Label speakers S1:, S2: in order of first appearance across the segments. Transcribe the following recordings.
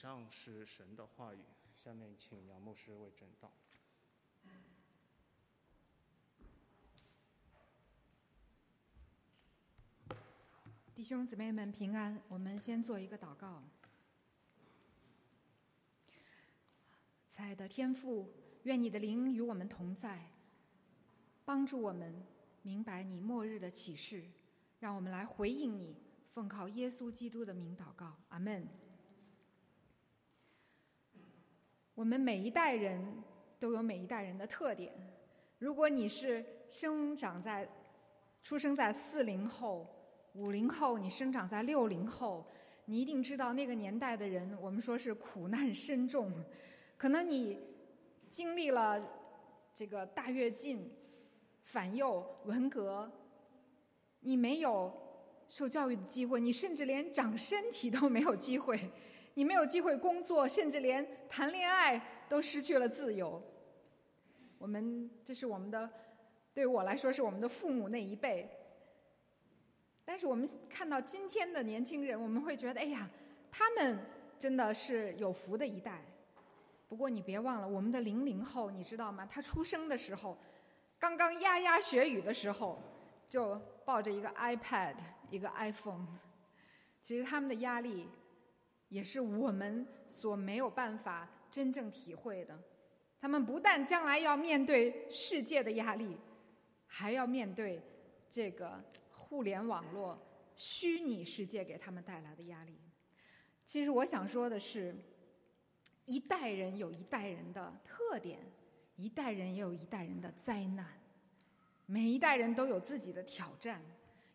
S1: 上是神的话语，下面请杨牧师为正道。
S2: 弟兄姊妹们平安，我们先做一个祷告。亲爱的天父，愿你的灵与我们同在，帮助我们明白你末日的启示，让我们来回应你。奉靠耶稣基督的名祷告，阿门。我们每一代人都有每一代人的特点。如果你是生长在、出生在四零后、五零后，你生长在六零后，你一定知道那个年代的人，我们说是苦难深重。可能你经历了这个大跃进、反右、文革，你没有。受教育的机会，你甚至连长身体都没有机会，你没有机会工作，甚至连谈恋爱都失去了自由。我们这是我们的，对我来说是我们的父母那一辈。但是我们看到今天的年轻人，我们会觉得，哎呀，他们真的是有福的一代。不过你别忘了，我们的零零后，你知道吗？他出生的时候，刚刚牙牙学语的时候，就抱着一个 iPad。一个 iPhone，其实他们的压力也是我们所没有办法真正体会的。他们不但将来要面对世界的压力，还要面对这个互联网络、虚拟世界给他们带来的压力。其实我想说的是，一代人有一代人的特点，一代人也有一代人的灾难，每一代人都有自己的挑战。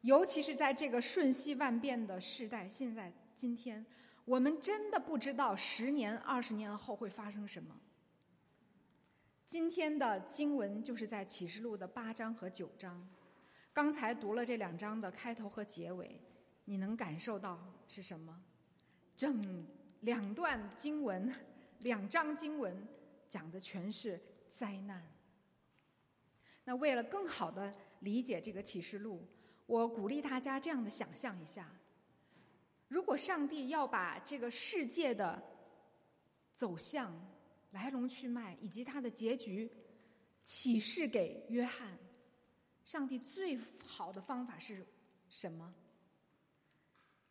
S2: 尤其是在这个瞬息万变的时代，现在今天，我们真的不知道十年、二十年后会发生什么。今天的经文就是在启示录的八章和九章，刚才读了这两章的开头和结尾，你能感受到是什么？整两段经文、两章经文讲的全是灾难。那为了更好的理解这个启示录。我鼓励大家这样的想象一下：如果上帝要把这个世界的走向、来龙去脉以及它的结局启示给约翰，上帝最好的方法是什么？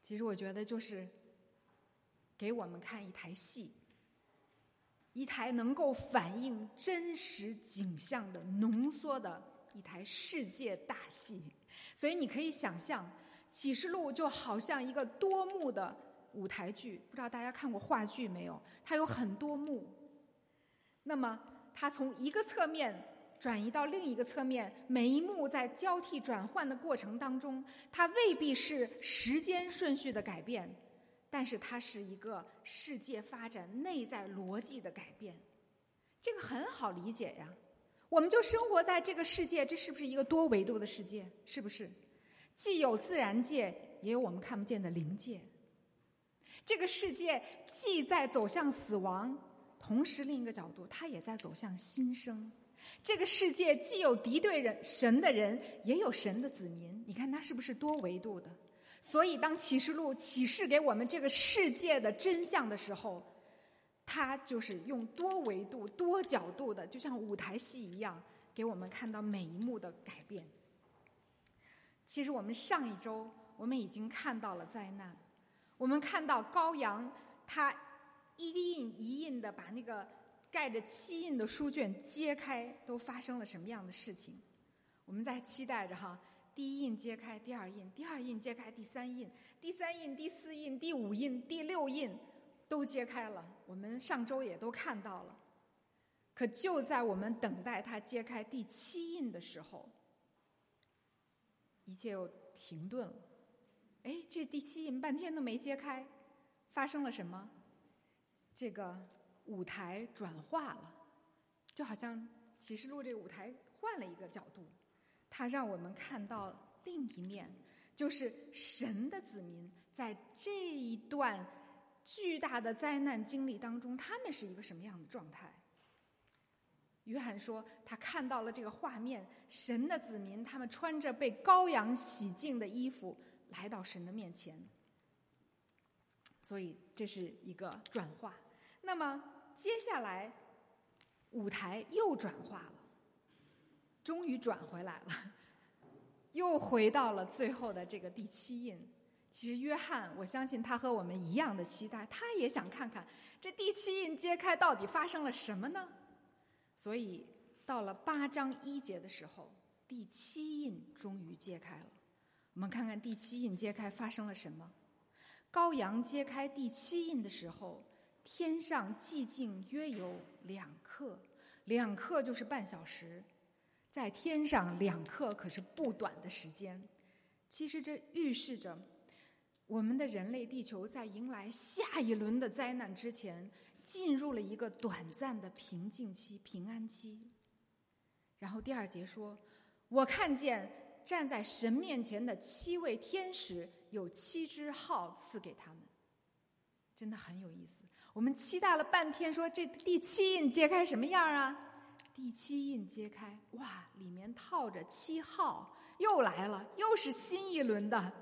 S2: 其实我觉得就是给我们看一台戏，一台能够反映真实景象的浓缩的一台世界大戏。所以你可以想象，《启示录》就好像一个多幕的舞台剧。不知道大家看过话剧没有？它有很多幕。那么，它从一个侧面转移到另一个侧面，每一幕在交替转换的过程当中，它未必是时间顺序的改变，但是它是一个世界发展内在逻辑的改变。这个很好理解呀。我们就生活在这个世界，这是不是一个多维度的世界？是不是？既有自然界，也有我们看不见的灵界。这个世界既在走向死亡，同时另一个角度，它也在走向新生。这个世界既有敌对人神的人，也有神的子民。你看它是不是多维度的？所以，当启示录启示给我们这个世界的真相的时候。它就是用多维度、多角度的，就像舞台戏一样，给我们看到每一幕的改变。其实我们上一周我们已经看到了灾难，我们看到高阳他一印一印的把那个盖着七印的书卷揭开，都发生了什么样的事情？我们在期待着哈，第一印揭开，第二印，第二印揭开，第三印，第三印，第四印，第五印，第六印。都揭开了，我们上周也都看到了。可就在我们等待他揭开第七印的时候，一切又停顿了。哎，这第七印半天都没揭开，发生了什么？这个舞台转化了，就好像启示录这个舞台换了一个角度，它让我们看到另一面，就是神的子民在这一段。巨大的灾难经历当中，他们是一个什么样的状态？约翰说，他看到了这个画面：神的子民，他们穿着被羔羊洗净的衣服，来到神的面前。所以这是一个转化。那么接下来舞台又转化了，终于转回来了，又回到了最后的这个第七印。其实约翰，我相信他和我们一样的期待，他也想看看这第七印揭开到底发生了什么呢？所以到了八章一节的时候，第七印终于揭开了。我们看看第七印揭开发生了什么。羔羊揭开第七印的时候，天上寂静约有两刻，两刻就是半小时，在天上两刻可是不短的时间。其实这预示着。我们的人类地球在迎来下一轮的灾难之前，进入了一个短暂的平静期、平安期。然后第二节说：“我看见站在神面前的七位天使，有七只号赐给他们。”真的很有意思。我们期待了半天，说这第七印揭开什么样啊？第七印揭开，哇，里面套着七号，又来了，又是新一轮的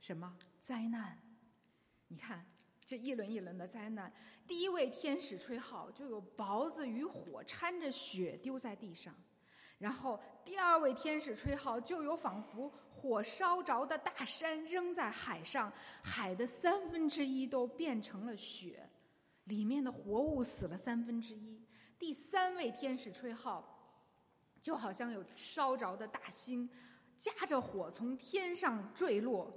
S2: 什么？灾难，你看这一轮一轮的灾难。第一位天使吹号，就有雹子与火掺着雪丢在地上；然后第二位天使吹号，就有仿佛火烧着的大山扔在海上，海的三分之一都变成了雪，里面的活物死了三分之一。第三位天使吹号，就好像有烧着的大星，夹着火从天上坠落。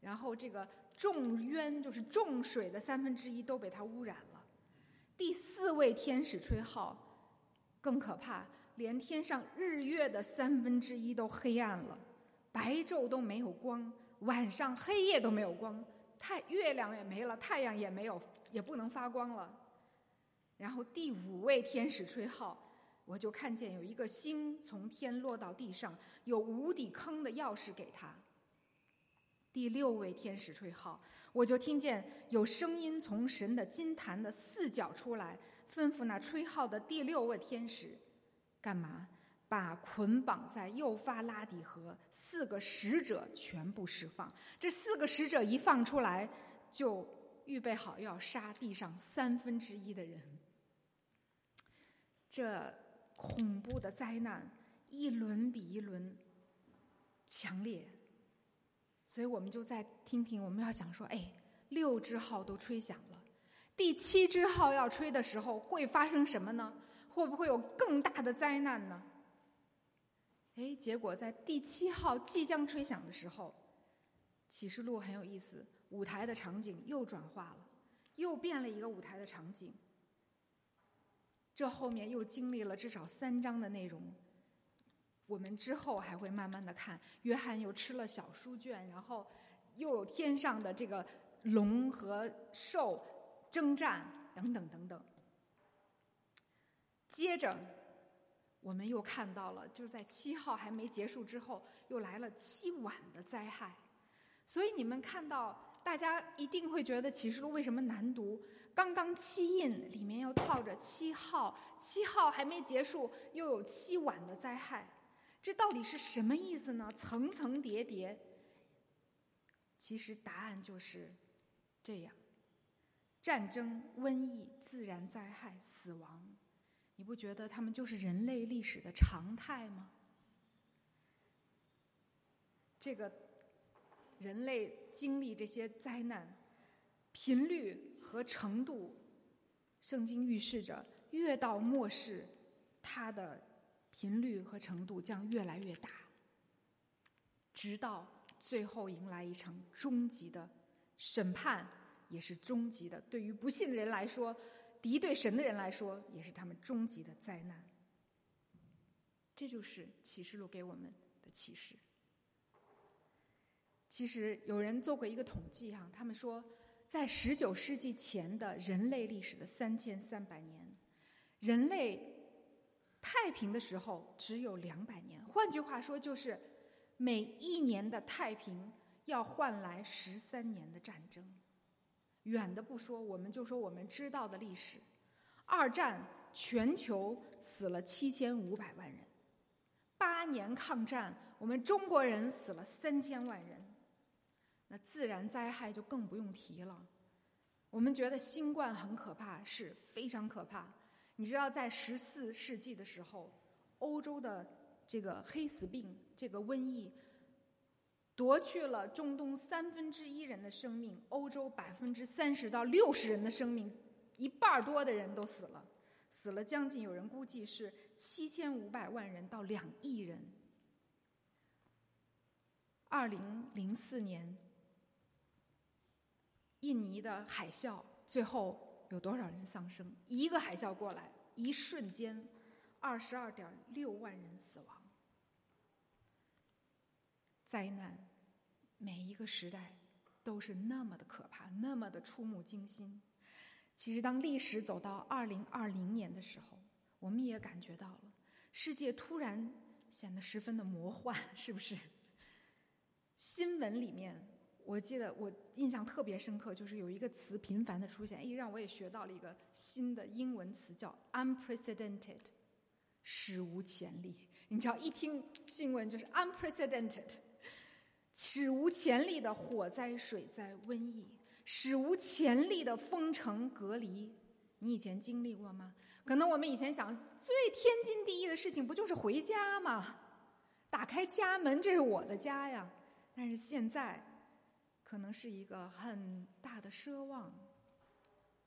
S2: 然后这个重渊就是重水的三分之一都被它污染了。第四位天使吹号，更可怕，连天上日月的三分之一都黑暗了，白昼都没有光，晚上黑夜都没有光，太月亮也没了，太阳也没有，也不能发光了。然后第五位天使吹号，我就看见有一个星从天落到地上，有无底坑的钥匙给他。第六位天使吹号，我就听见有声音从神的金坛的四角出来，吩咐那吹号的第六位天使，干嘛？把捆绑在幼发拉底河四个使者全部释放。这四个使者一放出来，就预备好要杀地上三分之一的人。这恐怖的灾难，一轮比一轮强烈。所以我们就再听听，我们要想说，哎，六支号都吹响了，第七支号要吹的时候会发生什么呢？会不会有更大的灾难呢？哎，结果在第七号即将吹响的时候，启示录很有意思，舞台的场景又转化了，又变了一个舞台的场景。这后面又经历了至少三章的内容。我们之后还会慢慢的看，约翰又吃了小书卷，然后又有天上的这个龙和兽征战等等等等。接着，我们又看到了，就是在七号还没结束之后，又来了七晚的灾害。所以你们看到，大家一定会觉得启示录为什么难读？刚刚七印里面又套着七号，七号还没结束，又有七晚的灾害。这到底是什么意思呢？层层叠叠。其实答案就是这样：战争、瘟疫、自然灾害、死亡，你不觉得他们就是人类历史的常态吗？这个人类经历这些灾难频率和程度，圣经预示着越到末世，它的。频率和程度将越来越大，直到最后迎来一场终极的审判，也是终极的。对于不信的人来说，敌对神的人来说，也是他们终极的灾难。这就是启示录给我们的启示。其实有人做过一个统计，哈，他们说，在十九世纪前的人类历史的三千三百年，人类。太平的时候只有两百年，换句话说，就是每一年的太平要换来十三年的战争。远的不说，我们就说我们知道的历史：二战全球死了七千五百万人；八年抗战，我们中国人死了三千万人。那自然灾害就更不用提了，我们觉得新冠很可怕，是非常可怕。你知道，在十四世纪的时候，欧洲的这个黑死病这个瘟疫，夺去了中东三分之一人的生命，欧洲百分之三十到六十人的生命，一半多的人都死了，死了将近有人估计是七千五百万人到两亿人。二零零四年，印尼的海啸最后有多少人丧生？一个海啸过来，一瞬间，二十二点六万人死亡。灾难，每一个时代都是那么的可怕，那么的触目惊心。其实，当历史走到二零二零年的时候，我们也感觉到了，世界突然显得十分的魔幻，是不是？新闻里面，我记得我印象特别深刻，就是有一个词频繁的出现，诶，让我也学到了一个新的英文词，叫 “unprecedented”，史无前例。你知道，一听新闻就是 “unprecedented”，史无前例的火灾、水灾、瘟疫，史无前例的封城隔离。你以前经历过吗？可能我们以前想最天经地义的事情，不就是回家吗？打开家门，这是我的家呀。但是现在，可能是一个很大的奢望，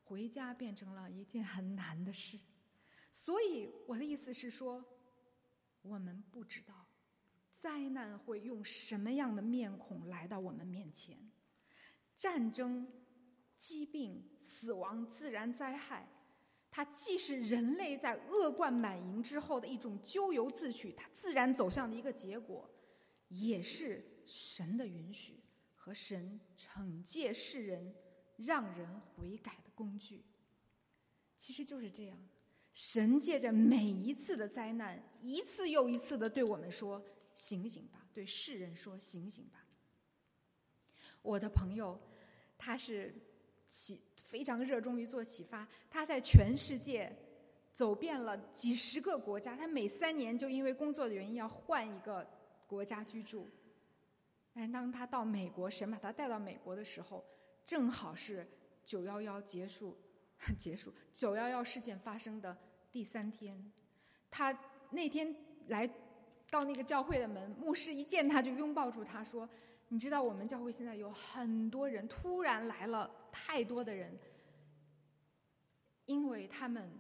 S2: 回家变成了一件很难的事。所以我的意思是说，我们不知道灾难会用什么样的面孔来到我们面前。战争、疾病、死亡、自然灾害，它既是人类在恶贯满盈之后的一种咎由自取，它自然走向的一个结果，也是。神的允许和神惩戒世人、让人悔改的工具，其实就是这样。神借着每一次的灾难，一次又一次的对我们说：“醒醒吧！”对世人说：“醒醒吧！”我的朋友，他是启非常热衷于做启发，他在全世界走遍了几十个国家，他每三年就因为工作的原因要换一个国家居住。但当他到美国，神把他带到美国的时候，正好是九幺幺结束，结束九幺幺事件发生的第三天。他那天来到那个教会的门，牧师一见他就拥抱住他说：“你知道我们教会现在有很多人突然来了，太多的人，因为他们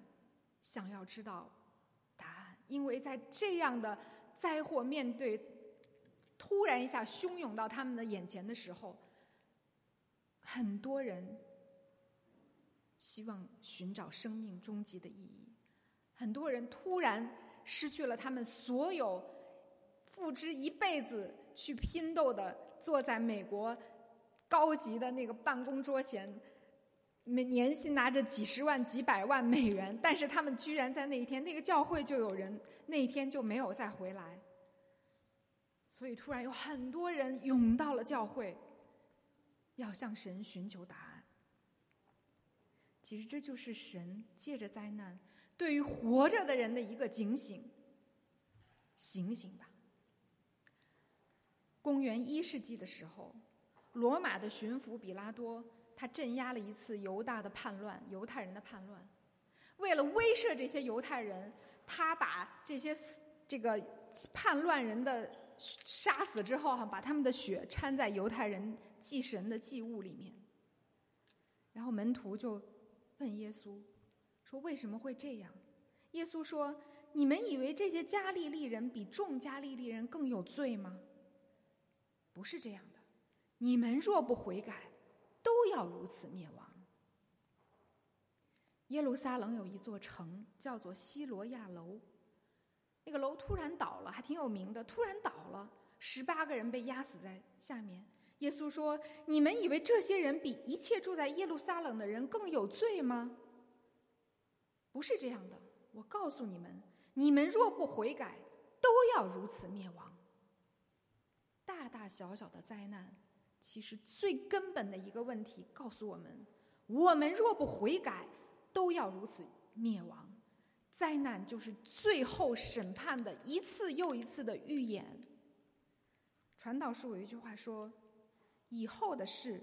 S2: 想要知道答案，因为在这样的灾祸面对。”突然一下汹涌到他们的眼前的时候，很多人希望寻找生命终极的意义。很多人突然失去了他们所有付之一辈子去拼斗的，坐在美国高级的那个办公桌前，每年薪拿着几十万、几百万美元，但是他们居然在那一天，那个教会就有人那一天就没有再回来。所以，突然有很多人涌到了教会，要向神寻求答案。其实，这就是神借着灾难对于活着的人的一个警醒：醒醒吧！公元一世纪的时候，罗马的巡抚比拉多他镇压了一次犹大的叛乱，犹太人的叛乱。为了威慑这些犹太人，他把这些这个叛乱人的。杀死之后，哈，把他们的血掺在犹太人祭神的祭物里面。然后门徒就问耶稣说：“为什么会这样？”耶稣说：“你们以为这些加利利人比众加利利人更有罪吗？不是这样的。你们若不悔改，都要如此灭亡。”耶路撒冷有一座城，叫做希罗亚楼。那个楼突然倒了，还挺有名的。突然倒了，十八个人被压死在下面。耶稣说：“你们以为这些人比一切住在耶路撒冷的人更有罪吗？不是这样的。我告诉你们，你们若不悔改，都要如此灭亡。大大小小的灾难，其实最根本的一个问题告诉我们：我们若不悔改，都要如此灭亡。”灾难就是最后审判的一次又一次的预演。传道书有一句话说：“以后的事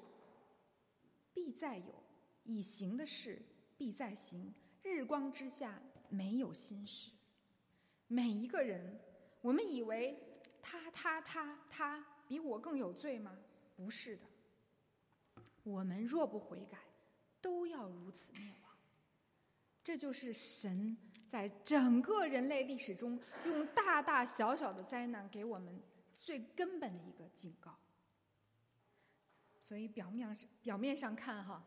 S2: 必再有，已行的事必再行，日光之下没有新事。每一个人，我们以为他他他他比我更有罪吗？不是的。我们若不悔改，都要如此灭亡。这就是神在整个人类历史中用大大小小的灾难给我们最根本的一个警告。所以表面上表面上看哈，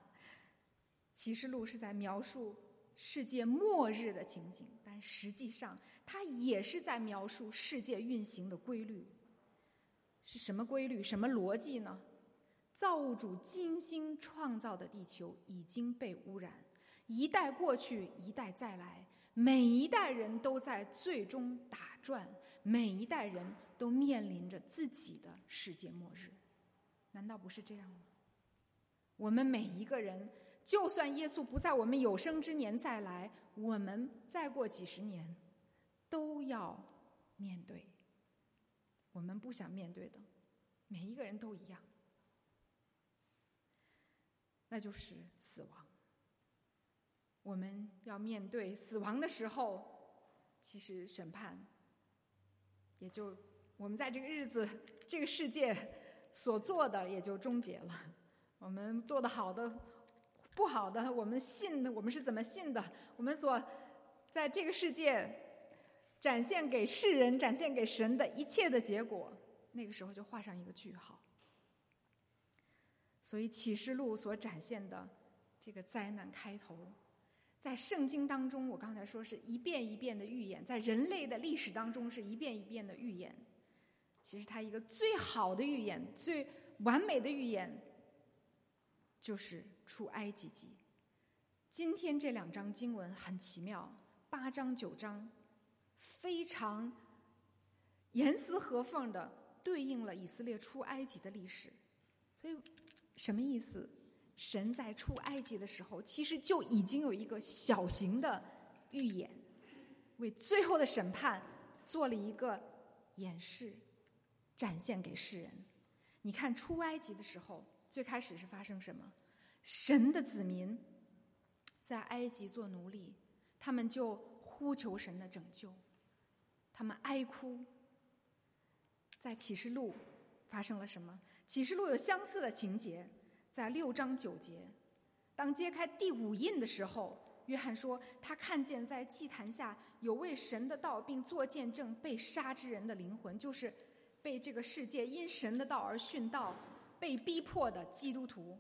S2: 启示录是在描述世界末日的情景，但实际上它也是在描述世界运行的规律。是什么规律？什么逻辑呢？造物主精心创造的地球已经被污染，一代过去，一代再来，每一代人都在最终打转，每一代人都面临着自己的世界末日。难道不是这样吗？我们每一个人，就算耶稣不在我们有生之年再来，我们再过几十年，都要面对我们不想面对的，每一个人都一样，那就是死亡。我们要面对死亡的时候，其实审判也就我们在这个日子、这个世界。所做的也就终结了。我们做的好的、不好的，我们信的，我们是怎么信的？我们所在这个世界展现给世人、展现给神的一切的结果，那个时候就画上一个句号。所以启示录所展现的这个灾难开头，在圣经当中，我刚才说是一遍一遍的预演，在人类的历史当中是一遍一遍的预演。其实，它一个最好的预言、最完美的预言，就是出埃及记。今天这两章经文很奇妙，八章九章非常严丝合缝的对应了以色列出埃及的历史。所以，什么意思？神在出埃及的时候，其实就已经有一个小型的预演，为最后的审判做了一个演示。展现给世人。你看出埃及的时候，最开始是发生什么？神的子民在埃及做奴隶，他们就呼求神的拯救，他们哀哭。在启示录发生了什么？启示录有相似的情节，在六章九节，当揭开第五印的时候，约翰说他看见在祭坛下有为神的道并做见证被杀之人的灵魂，就是。被这个世界因神的道而殉道、被逼迫的基督徒，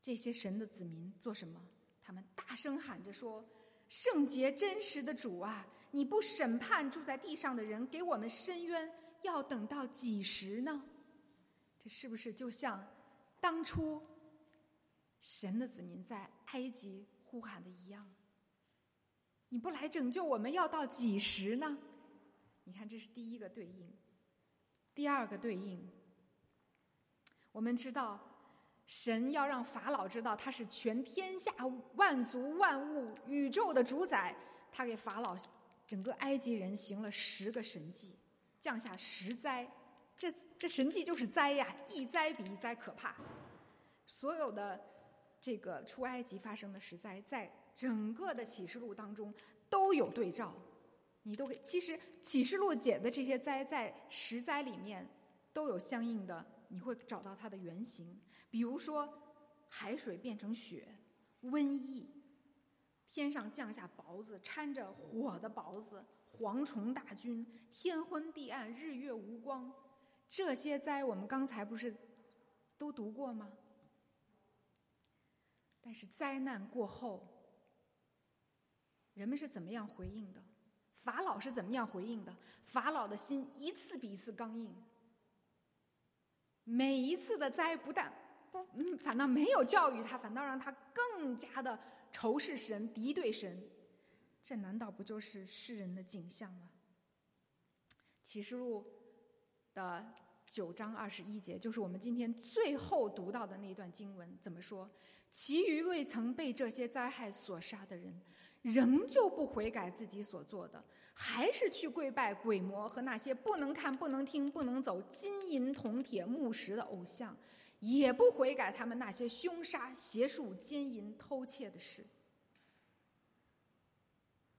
S2: 这些神的子民做什么？他们大声喊着说：“圣洁真实的主啊，你不审判住在地上的人，给我们伸冤，要等到几时呢？”这是不是就像当初神的子民在埃及呼喊的一样？你不来拯救我们，要到几时呢？你看，这是第一个对应。第二个对应，我们知道，神要让法老知道他是全天下万族万物宇宙的主宰。他给法老整个埃及人行了十个神迹，降下十灾。这这神迹就是灾呀，一灾比一灾可怕。所有的这个出埃及发生的十灾，在整个的启示录当中都有对照。你都给，其实启示录解的这些灾在十灾里面都有相应的，你会找到它的原型。比如说，海水变成雪，瘟疫，天上降下雹子，掺着火的雹子，蝗虫大军，天昏地暗，日月无光，这些灾我们刚才不是都读过吗？但是灾难过后，人们是怎么样回应的？法老是怎么样回应的？法老的心一次比一次刚硬，每一次的灾不但不，反倒没有教育他，反倒让他更加的仇视神、敌对神。这难道不就是世人的景象吗？启示录的九章二十一节，就是我们今天最后读到的那一段经文，怎么说？其余未曾被这些灾害所杀的人。仍旧不悔改自己所做的，还是去跪拜鬼魔和那些不能看、不能听、不能走、金银铜铁木石的偶像，也不悔改他们那些凶杀、邪术、奸淫、偷窃的事。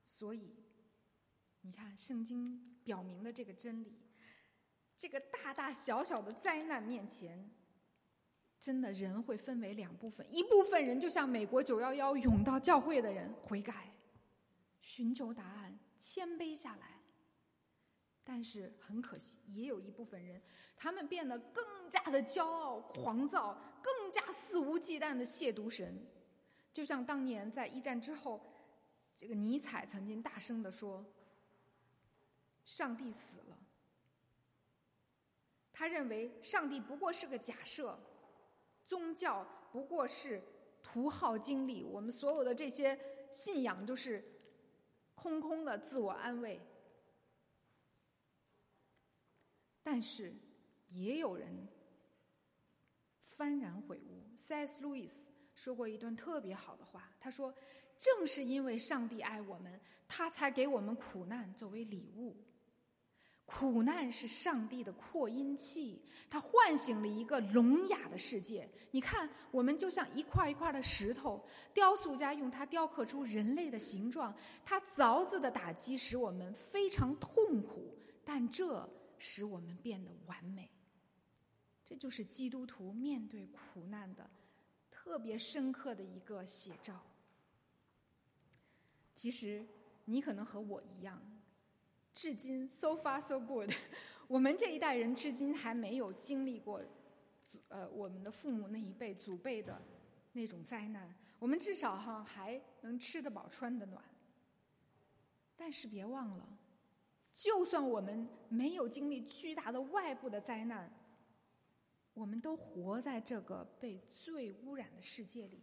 S2: 所以，你看，圣经表明的这个真理，这个大大小小的灾难面前，真的人会分为两部分：一部分人就像美国九幺幺涌到教会的人悔改，寻求答案，谦卑下来。但是很可惜，也有一部分人，他们变得更加的骄傲、狂躁，更加肆无忌惮的亵渎神，就像当年在一战之后，这个尼采曾经大声的说：“上帝死了。”他认为上帝不过是个假设，宗教不过是图耗精力，我们所有的这些信仰都是空空的自我安慰。但是，也有人幡然悔悟。C.S. 路易斯说过一段特别好的话，他说：“正是因为上帝爱我们，他才给我们苦难作为礼物。苦难是上帝的扩音器，它唤醒了一个聋哑的世界。你看，我们就像一块一块的石头，雕塑家用它雕刻出人类的形状。它凿子的打击使我们非常痛苦，但这……”使我们变得完美，这就是基督徒面对苦难的特别深刻的一个写照。其实你可能和我一样，至今 so far so good，我们这一代人至今还没有经历过，呃，我们的父母那一辈祖辈的那种灾难。我们至少哈还能吃得饱穿得暖，但是别忘了。就算我们没有经历巨大的外部的灾难，我们都活在这个被最污染的世界里。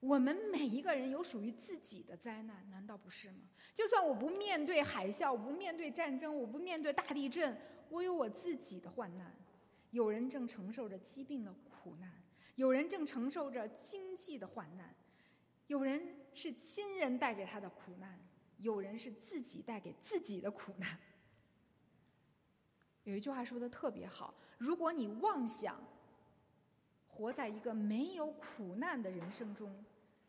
S2: 我们每一个人有属于自己的灾难，难道不是吗？就算我不面对海啸，我不面对战争，我不面对大地震，我有我自己的患难。有人正承受着疾病的苦难，有人正承受着经济的患难，有人是亲人带给他的苦难，有人是自己带给自己的苦难。有一句话说的特别好：如果你妄想活在一个没有苦难的人生中，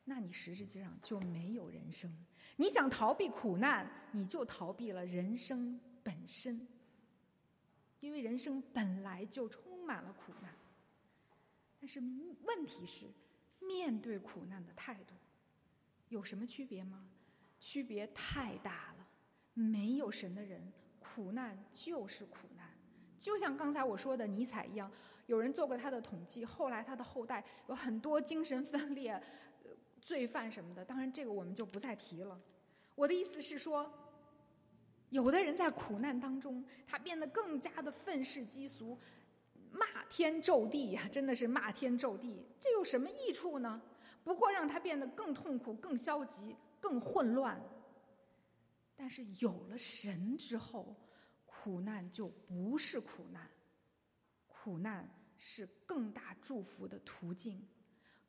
S2: 那你实际上就没有人生。你想逃避苦难，你就逃避了人生本身，因为人生本来就充满了苦难。但是问题是，面对苦难的态度有什么区别吗？区别太大了。没有神的人，苦难就是苦难。就像刚才我说的尼采一样，有人做过他的统计，后来他的后代有很多精神分裂、罪犯什么的。当然，这个我们就不再提了。我的意思是说，有的人在苦难当中，他变得更加的愤世嫉俗，骂天咒地呀，真的是骂天咒地。这有什么益处呢？不过让他变得更痛苦、更消极、更混乱。但是有了神之后。苦难就不是苦难，苦难是更大祝福的途径。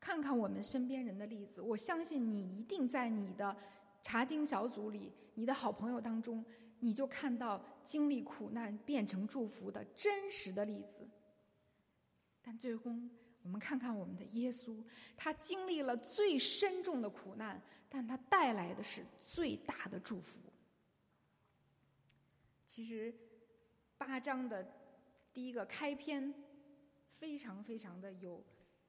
S2: 看看我们身边人的例子，我相信你一定在你的查经小组里、你的好朋友当中，你就看到经历苦难变成祝福的真实的例子。但最终，我们看看我们的耶稣，他经历了最深重的苦难，但他带来的是最大的祝福。其实，八章的第一个开篇非常非常的有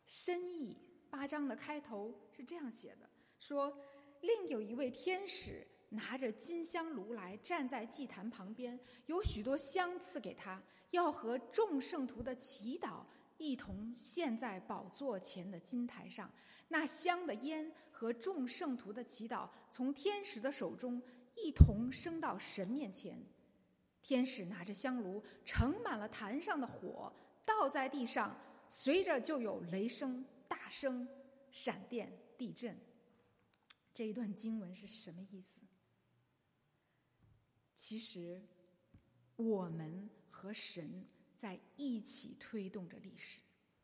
S2: 深意。八章的开头是这样写的：说，另有一位天使拿着金香炉来，站在祭坛旁边，有许多香赐给他，要和众圣徒的祈祷一同献在宝座前的金台上。那香的烟和众圣徒的祈祷，从天使的手中一同升到神面前。天使拿着香炉，盛满了坛上的火，倒在地上，随着就有雷声、大声、闪电、地震。这一段经文是什么意思？其实，我们和神在一起推动着历史，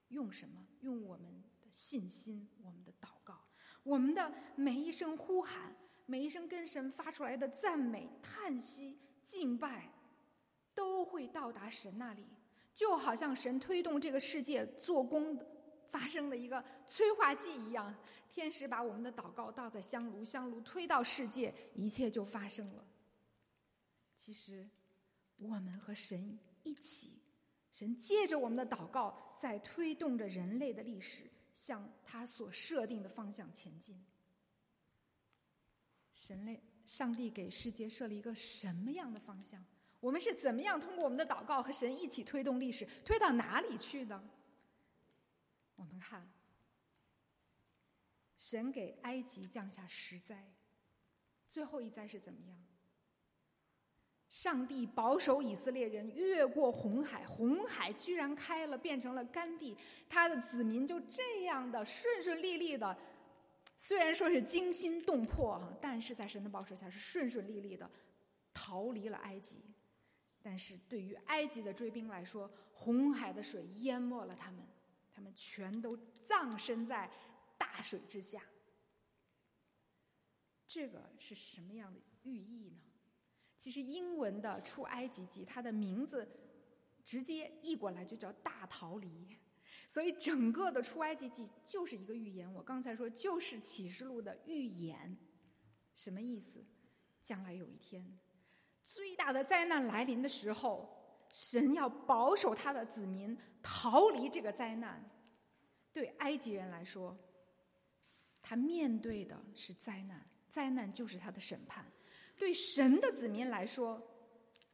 S2: 用什么？用我们的信心，我们的祷告，我们的每一声呼喊，每一声跟神发出来的赞美、叹息、敬拜。都会到达神那里，就好像神推动这个世界做工发生的一个催化剂一样，天使把我们的祷告倒在香炉，香炉推到世界，一切就发生了。其实，我们和神一起，神借着我们的祷告，在推动着人类的历史向他所设定的方向前进。神类，上帝给世界设了一个什么样的方向？我们是怎么样通过我们的祷告和神一起推动历史，推到哪里去的？我们看，神给埃及降下十灾，最后一灾是怎么样？上帝保守以色列人越过红海，红海居然开了，变成了干地，他的子民就这样的顺顺利利的，虽然说是惊心动魄哈，但是在神的保守下是顺顺利利的逃离了埃及。但是对于埃及的追兵来说，红海的水淹没了他们，他们全都葬身在大水之下。这个是什么样的寓意呢？其实英文的《出埃及记》，它的名字直接译过来就叫“大逃离”，所以整个的《出埃及记》就是一个预言。我刚才说就是启示录的预言，什么意思？将来有一天。最大的灾难来临的时候，神要保守他的子民逃离这个灾难。对埃及人来说，他面对的是灾难，灾难就是他的审判；对神的子民来说，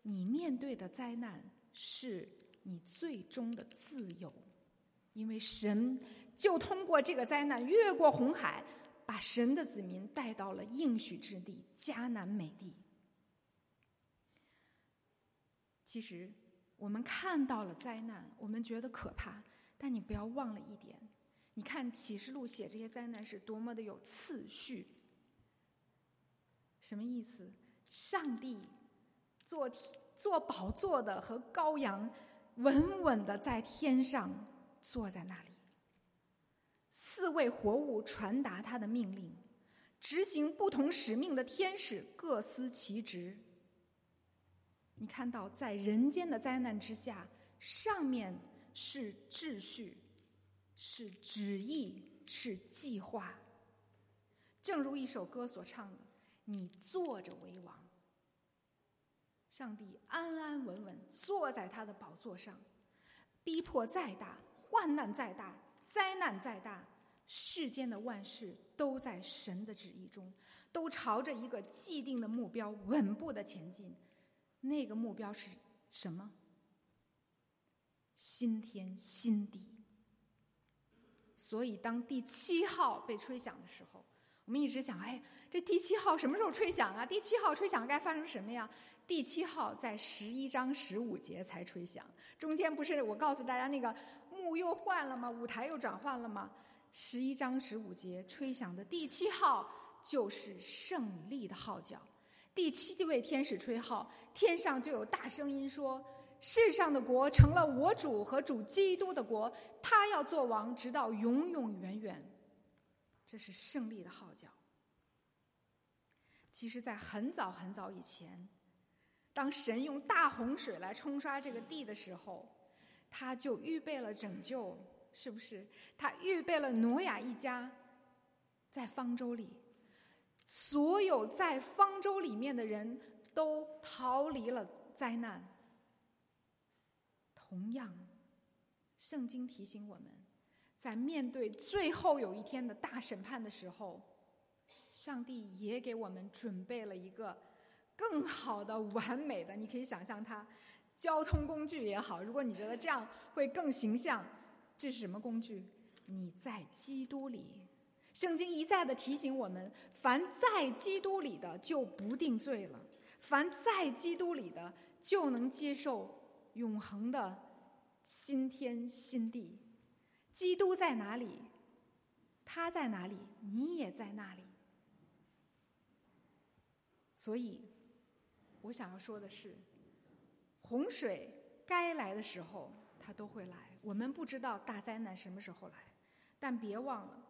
S2: 你面对的灾难是你最终的自由，因为神就通过这个灾难越过红海，把神的子民带到了应许之地迦南美地。其实，我们看到了灾难，我们觉得可怕，但你不要忘了一点：你看启示录写这些灾难是多么的有次序。什么意思？上帝坐坐宝座的和羔羊稳稳的在天上坐在那里，四位活物传达他的命令，执行不同使命的天使各司其职。你看到，在人间的灾难之下，上面是秩序，是旨意，是计划。正如一首歌所唱的：“你坐着为王。”上帝安安稳稳坐在他的宝座上，逼迫再大，患难再大，灾难再大，世间的万事都在神的旨意中，都朝着一个既定的目标稳步的前进。那个目标是什么？新天新地。所以，当第七号被吹响的时候，我们一直想：哎，这第七号什么时候吹响啊？第七号吹响该发生什么呀？第七号在十一章十五节才吹响，中间不是我告诉大家那个幕又换了吗？舞台又转换了吗？十一章十五节吹响的第七号就是胜利的号角。第七位天使吹号，天上就有大声音说：“世上的国成了我主和主基督的国，他要做王，直到永永远远。”这是胜利的号角。其实，在很早很早以前，当神用大洪水来冲刷这个地的时候，他就预备了拯救，是不是？他预备了挪亚一家在方舟里。所有在方舟里面的人都逃离了灾难。同样，圣经提醒我们，在面对最后有一天的大审判的时候，上帝也给我们准备了一个更好的、完美的。你可以想象它，交通工具也好。如果你觉得这样会更形象，这是什么工具？你在基督里。圣经一再的提醒我们：凡在基督里的就不定罪了；凡在基督里的就能接受永恒的新天新地。基督在哪里，他在哪里，你也在那里。所以，我想要说的是，洪水该来的时候它都会来。我们不知道大灾难什么时候来，但别忘了。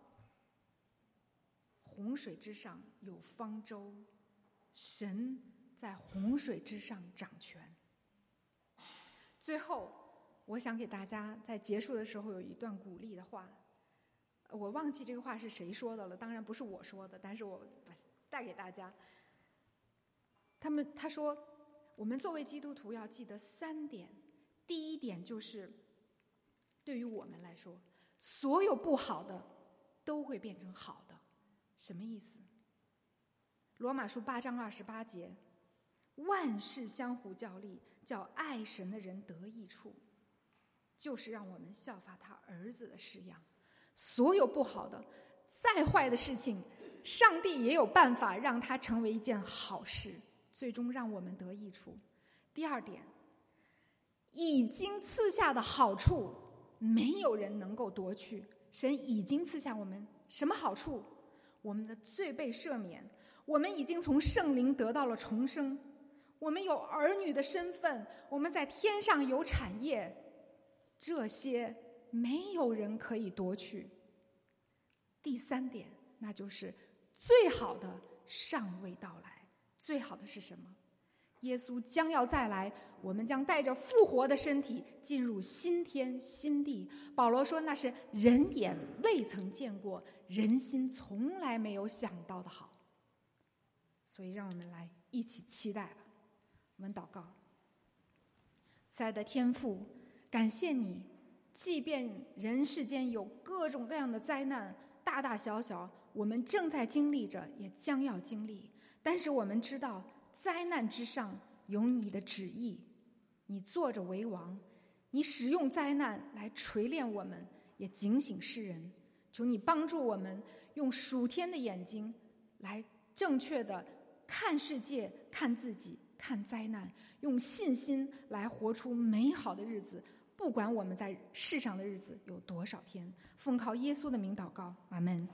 S2: 洪水之上有方舟，神在洪水之上掌权。最后，我想给大家在结束的时候有一段鼓励的话，我忘记这个话是谁说的了，当然不是我说的，但是我把带给大家。他们他说，我们作为基督徒要记得三点。第一点就是，对于我们来说，所有不好的都会变成好。什么意思？罗马书八章二十八节，万事相互较力，叫爱神的人得益处，就是让我们效法他儿子的式样。所有不好的、再坏的事情，上帝也有办法让它成为一件好事。最终让我们得益处。第二点，已经赐下的好处，没有人能够夺去。神已经赐下我们什么好处？我们的罪被赦免，我们已经从圣灵得到了重生，我们有儿女的身份，我们在天上有产业，这些没有人可以夺去。第三点，那就是最好的尚未到来。最好的是什么？耶稣将要再来，我们将带着复活的身体进入新天新地。保罗说：“那是人眼未曾见过，人心从来没有想到的好。”所以，让我们来一起期待吧。我们祷告：亲爱的天父，感谢你，即便人世间有各种各样的灾难，大大小小，我们正在经历着，也将要经历。但是我们知道，灾难之上有你的旨意，你坐着为王，你使用灾难来锤炼我们，也警醒世人。求你帮助我们用属天的眼睛来正确的看世界、看自己、看灾难，用信心来活出美好的日子。不管我们在世上的日子有多少天，奉靠耶稣的名祷告，阿门。